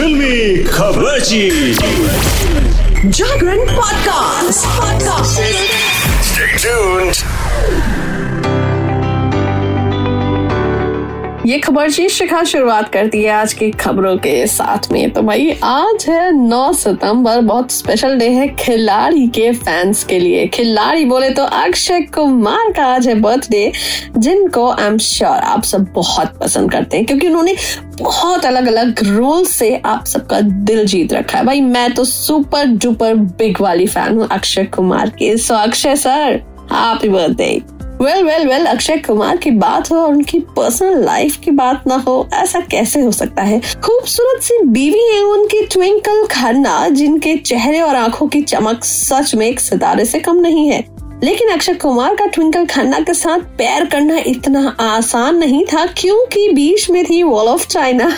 फिल्मी खबर Jagran podcast podcast Stay tuned. ये खबर जी शिखा शुरुआत करती है आज की खबरों के साथ में। तो भाई, आज है 9 सितंबर, बहुत स्पेशल डे है खिलाड़ी के फैंस के लिए। खिलाड़ी बोले तो अक्षय कुमार का आज है बर्थडे जिनको आई एम श्योर आप सब बहुत पसंद करते हैं, क्योंकि उन्होंने बहुत अलग अलग रोल से आप सबका दिल जीत रखा है। भाई, मैं तो सुपर डुपर बिग वाली फ़ैन हूँ अक्षय कुमार की। So Akshay sir happy birthday well well well Akshay Kumar की बात हो और उनकी पर्सनल लाइफ की बात ना हो, ऐसा कैसे हो सकता है? खूबसूरत सी बीवी है उनकी ट्विंकल खन्ना, जिनके चेहरे और आँखों की चमक सच में एक सितारे से कम नहीं है। लेकिन अक्षय कुमार का ट्विंकल खन्ना के साथ पैर करना इतना आसान नहीं था, क्योंकि बीच में थी wall of China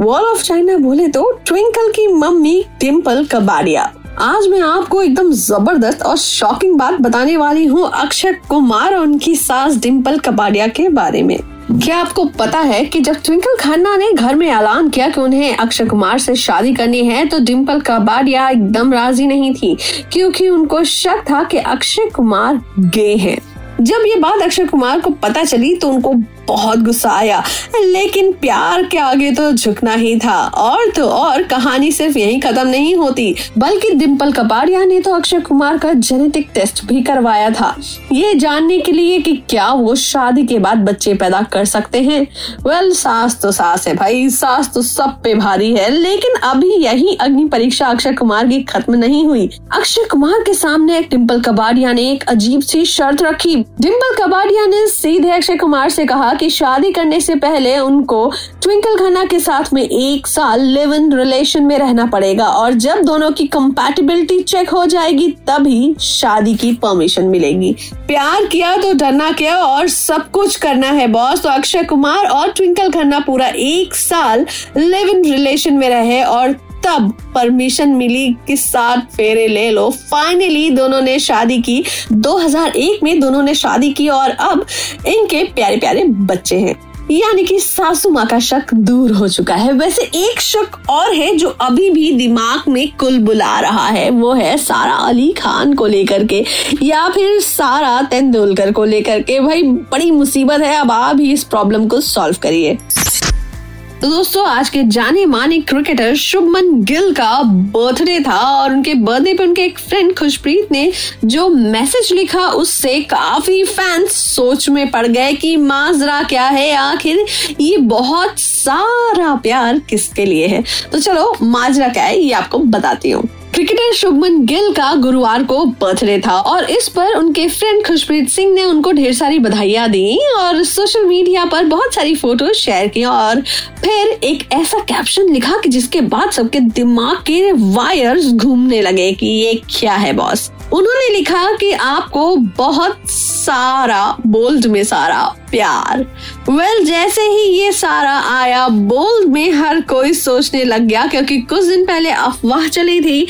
wall of China बोले तो ट्विंकल की मम्मी टिम्पल कबाड़िया आज मैं आपको एकदम ज़बरदस्त और शॉकिंग बात बताने वाली हूँ अक्षय कुमार और उनकी सास डिम्पल कपाड़िया के बारे में। क्या आपको पता है कि जब ट्विंकल खन्ना ने घर में ऐलान किया कि उन्हें अक्षय कुमार से शादी करनी है तो डिम्पल कबाड़िया एकदम राज़ी नहीं थी, क्योंकि उनको शक था कि अक्षय कुमार गे हैं। जब ये बात अक्षय कुमार को पता चली तो उनको बहुत गुस्सा आया। लेकिन प्यार के आगे तो झुकना ही था। और तो और कहानी सिर्फ़ यही खत्म नहीं होती, बल्कि डिम्पल कपाड़िया ने तो अक्षय कुमार का जेनेटिक टेस्ट भी करवाया था। ये जानने के लिए कि क्या वो शादी के बाद बच्चे पैदा कर सकते हैं। वेल सास तो सास है भाई, सास तो सब पे भारी है। लेकिन अभी यही अग्नि परीक्षा अक्षय कुमार की खत्म नहीं हुई। अक्षय कुमार के सामने डिम्पल कबाड़िया ने एक अजीब सी शर्त रखी। डिम्पल कबाड़िया ने सीधे अक्षय कुमार से कहा कि शादी करने से पहले उनको ट्विंकल खन्ना के साथ में एक साल लिव इन रिलेशन में रहना पड़ेगा और जब दोनों की कंपैटिबिलिटी चेक हो जाएगी, तभी शादी की परमिशन मिलेगी। प्यार किया तो डरना क्या और सब कुछ करना है बॉस तो अक्षय कुमार और ट्विंकल खन्ना पूरा एक साल लिव इन रिलेशन में रहे और तब परमिशन मिली कि सात फेरे ले लो। फाइनली दोनों ने शादी की। 2001 में दोनों ने शादी की और अब इनके प्यारे प्यारे बच्चे हैं। यानी कि सासू माँ का शक दूर हो चुका है। वैसे एक शक और है जो अभी भी दिमाग में कुल बुला रहा है। वो है सारा अली खान को लेकर के, या फिर सारा तेंदुलकर को लेकर के। भाई, बड़ी मुसीबत है। अब आप ही इस प्रॉब्लम को सॉल्व करिए। तो दोस्तों, आज के जाने माने क्रिकेटर शुभमन गिल का बर्थडे था और उनके बर्थडे पे उनके एक फ्रेंड खुशप्रीत ने जो मैसेज लिखा, उससे काफ़ी फैंस सोच में पड़ गए कि माजरा क्या है आखिर? ये बहुत सारा प्यार किसके लिए है? तो चलो माजरा क्या है, ये आपको बताती हूँ। क्रिकेटर शुभमन गिल का गुरुवार को बर्थडे था और इस पर उनके फ्रेंड खुशप्रीत सिंह ने उनको ढेर सारी बधाइयाँ दी और सोशल मीडिया पर बहुत सारी फ़ोटो शेयर की और फिर एक ऐसा कैप्शन लिखा कि जिसके बाद सबके दिमाग के वायर्स घूमने लगे कि ये क्या है बॉस उन्होंने लिखा कि आपको बहुत सारा बोल्ड में सारा प्यार। वेल well, जैसे ही ये सारा आया बोल्ड में हर कोई सोचने लग गया क्योंकि कुछ दिन पहले अफवाह चली थी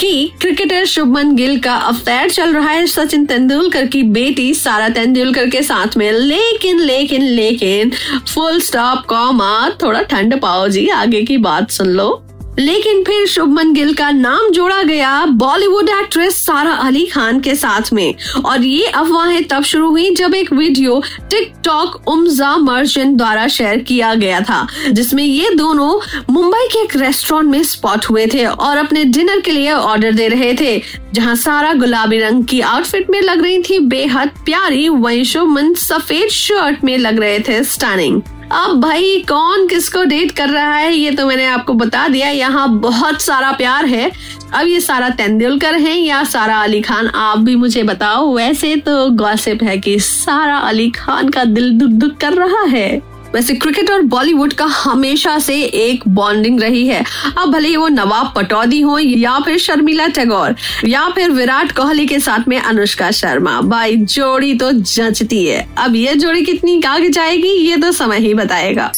कि क्रिकेटर शुभमन गिल का अफेयर चल रहा है। सचिन तेंदुलकर की बेटी सारा तेंदुलकर के साथ में। लेकिन लेकिन लेकिन फुल स्टॉप कॉमा थोड़ा ठंड पाओ जी आगे की बात सुन लो। लेकिन फिर शुभमन गिल का नाम जोड़ा गया बॉलीवुड एक्ट्रेस सारा अली खान के साथ में। और ये अफवाहें तब शुरू हुई जब एक वीडियो टिकटॉक उमजा मर्चेंट द्वारा शेयर किया गया था, जिसमें ये दोनों मुंबई के एक रेस्टोरेंट में स्पॉट हुए थे और अपने डिनर के लिए ऑर्डर दे रहे थे, जहाँ सारा गुलाबी रंग की आउटफिट में लग रही थी। बेहद प्यारी वही शुभमन सफ़ेद शर्ट में लग रहे थे स्टनिंग। अब भाई, कौन किसको डेट कर रहा है, ये तो मैंने आपको बता दिया। यहाँ बहुत सारा प्यार है। अब ये सारा तेंदुलकर है या सारा अली खान, आप भी मुझे बताओ। वैसे तो गॉसिप है कि सारा अली खान का दिल दुख दुख कर रहा है। वैसे क्रिकेट और बॉलीवुड का हमेशा से एक बॉन्डिंग रही है। अब भले ही वो नवाब पटौदी हो या फिर शर्मिला टैगोर, या फिर विराट कोहली के साथ में अनुष्का शर्मा। भाई, जोड़ी तो जचती है। अब ये जोड़ी कितनी आगे जाएगी, ये तो समय ही बताएगा।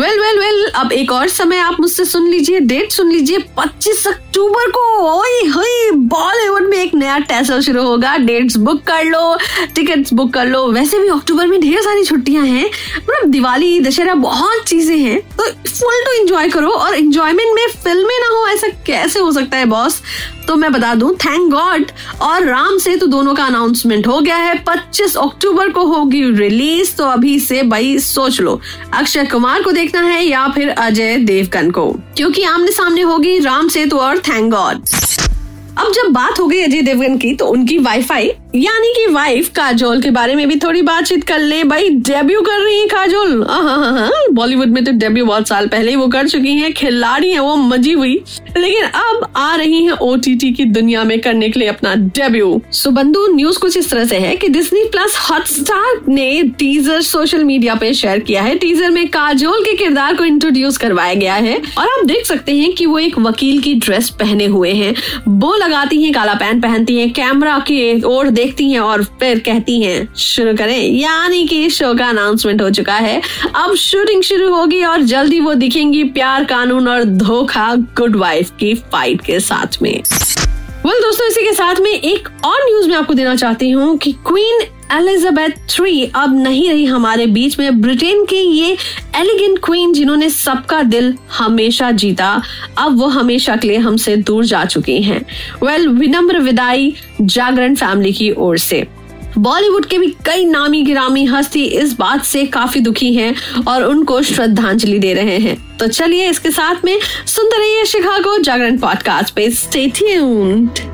वेल वेल वेल अब एक और समय आप मुझसे सुन लीजिए डेट सुन लीजिए 25 अक्टूबर को, ओए होए, बॉलीवुड में एक नया टेसल शुरू होगा। डेट्स बुक कर लो, टिकट्स बुक कर लो। वैसे भी अक्टूबर में ढेर सारी छुट्टियाँ हैं मतलब दिवाली, दशहरा, बहुत चीज़ें हैं। तो फुल टू एंजॉय करो और एंजॉयमेंट में फ़िल्में ना हो, ऐसा कैसे हो सकता है, बॉस? तो मैं बता दूँ थैंक गॉड और राम सेतु दोनों का अनाउंसमेंट हो गया है। 25 अक्टूबर को होगी रिलीज़ तो अभी से भाई सोच लो। अक्षय कुमार को देखना है या फिर अजय देवगन को? क्योंकि आमने सामने होगी राम सेतु और थैंक गॉड अब जब बात हो गई अजय देवगन की तो उनकी वाईफाई यानी कि वाइफ काजोल के बारे में भी थोड़ी बातचीत कर ले। भाई डेब्यू कर रही है काजोल। बॉलीवुड में तो डेब्यू बहुत साल पहले ही वो कर चुकी हैं। खिलाड़ी है, वो मजी हुई। लेकिन अब आ रही हैं ओटीटी की दुनिया में करने के लिए अपना डेब्यू सुबंधु न्यूज़ कुछ इस तरह से है कि डिज्नी प्लस हॉटस्टार ने टीजर सोशल मीडिया पे शेयर किया है। टीजर में काजोल के किरदार को इंट्रोड्यूस करवाया गया है और आप देख सकते हैं कि वो एक वकील की ड्रेस पहने हुए हैं। वो लगाती हैं काला पैंट, पहनती हैं कैमरा की ओर देखती हैं और फिर कहती हैं, शुरू करें। यानी कि शो का अनाउंसमेंट हो चुका है। अब शूटिंग शुरू होगी और जल्दी वो दिखेंगी प्यार कानून और धोखा गुड वाइफ की फाइट के साथ में। वेल well, दोस्तों इसी के साथ में एक और न्यूज़ मैं आपको देना चाहती हूँ कि क्वीन एलिजाबेथ थ्री अब नहीं रही हमारे बीच में। ब्रिटेन की ये एलिगेंट क्वीन जिन्होंने सबका दिल हमेशा जीता अब वो हमेशा के लिए हमसे दूर जा चुकी हैं। वेल विनम्र विदाई जागरण फैमिली की ओर से। बॉलीवुड के भी कई नामी गिरामी हस्ती इस बात से काफ़ी दुखी हैं और उनको श्रद्धांजलि दे रहे हैं। तो चलिए इसके साथ में सुनते रहिए शिखा को जागरण पॉडकास्ट पे। Stay tuned